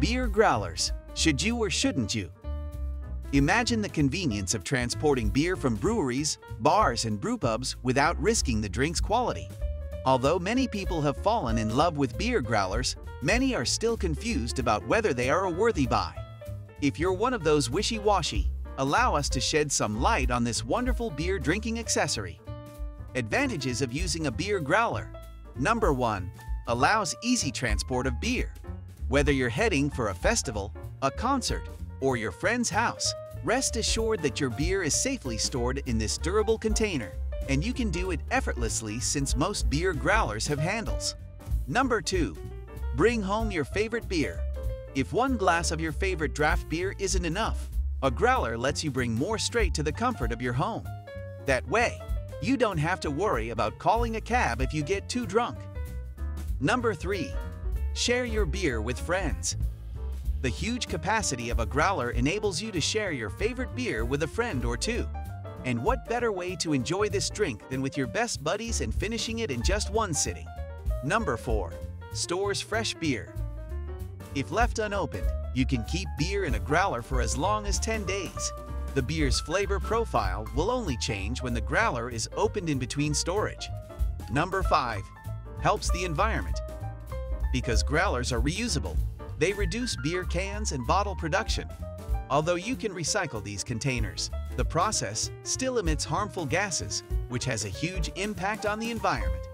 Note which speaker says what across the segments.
Speaker 1: Beer growlers. Should you or shouldn't you? Imagine the convenience of transporting beer from breweries, bars, and brewpubs without risking the drink's quality. Although many people have fallen in love with beer growlers, many are still confused about whether they are a worthy buy. If you're one of those wishy-washy, allow us to shed some light on this wonderful beer drinking accessory. Advantages of using a beer growler. Number 1. Allows easy transport of beer. Whether you're heading for a festival, a concert, or your friend's house, rest assured that your beer is safely stored in this durable container, and you can do it effortlessly since most beer growlers have handles. Number 2. Bring home your favorite beer. If one glass of your favorite draft beer isn't enough, a growler lets you bring more straight to the comfort of your home. That way, you don't have to worry about calling a cab if you get too drunk. Number 3. Share your beer with friends. The huge capacity of a growler enables you to share your favorite beer with a friend or two. And what better way to enjoy this drink than with your best buddies and finishing it in just one sitting? Number 4. Stores fresh beer. If left unopened, you can keep beer in a growler for as long as 10 days. The beer's flavor profile will only change when the growler is opened in between storage. Number 5. Helps the environment. Because growlers are reusable, they reduce beer cans and bottle production. Although you can recycle these containers, the process still emits harmful gases, which has a huge impact on the environment.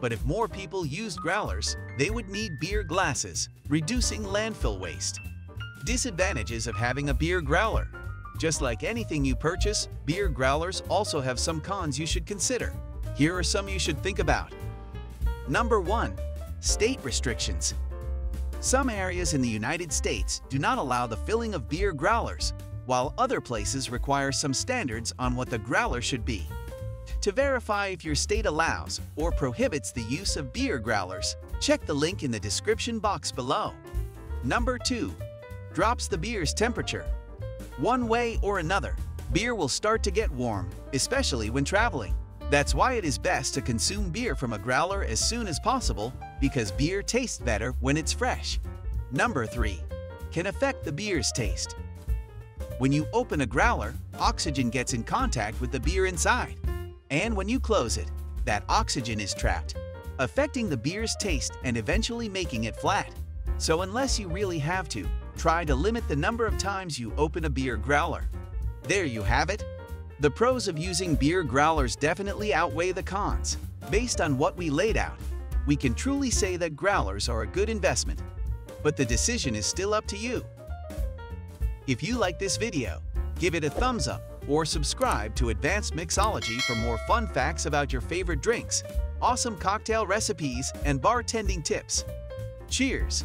Speaker 1: But if more people used growlers, they would need beer glasses, reducing landfill waste. Disadvantages of having a beer growler. Just like anything you purchase, beer growlers also have some cons you should consider. Here are some you should think about. Number 1. State restrictions. Some areas in the United States do not allow the filling of beer growlers, while other places require some standards on what the growler should be. To verify if your state allows or prohibits the use of beer growlers, check the link in the description box below. Number 2. Drops the beer's temperature. One way or another, beer will start to get warm, especially when traveling. That's why it is best to consume beer from a growler as soon as possible because beer tastes better when it's fresh. Number 3. Can affect the beer's taste. When you open a growler, oxygen gets in contact with the beer inside. And when you close it, that oxygen is trapped, affecting the beer's taste and eventually making it flat. So unless you really have to, try to limit the number of times you open a beer growler. There you have it. The pros of using beer growlers definitely outweigh the cons. Based on what we laid out, we can truly say that growlers are a good investment. But the decision is still up to you. If you like this video, give it a thumbs up or subscribe to Advanced Mixology for more fun facts about your favorite drinks, awesome cocktail recipes, and bartending tips. Cheers!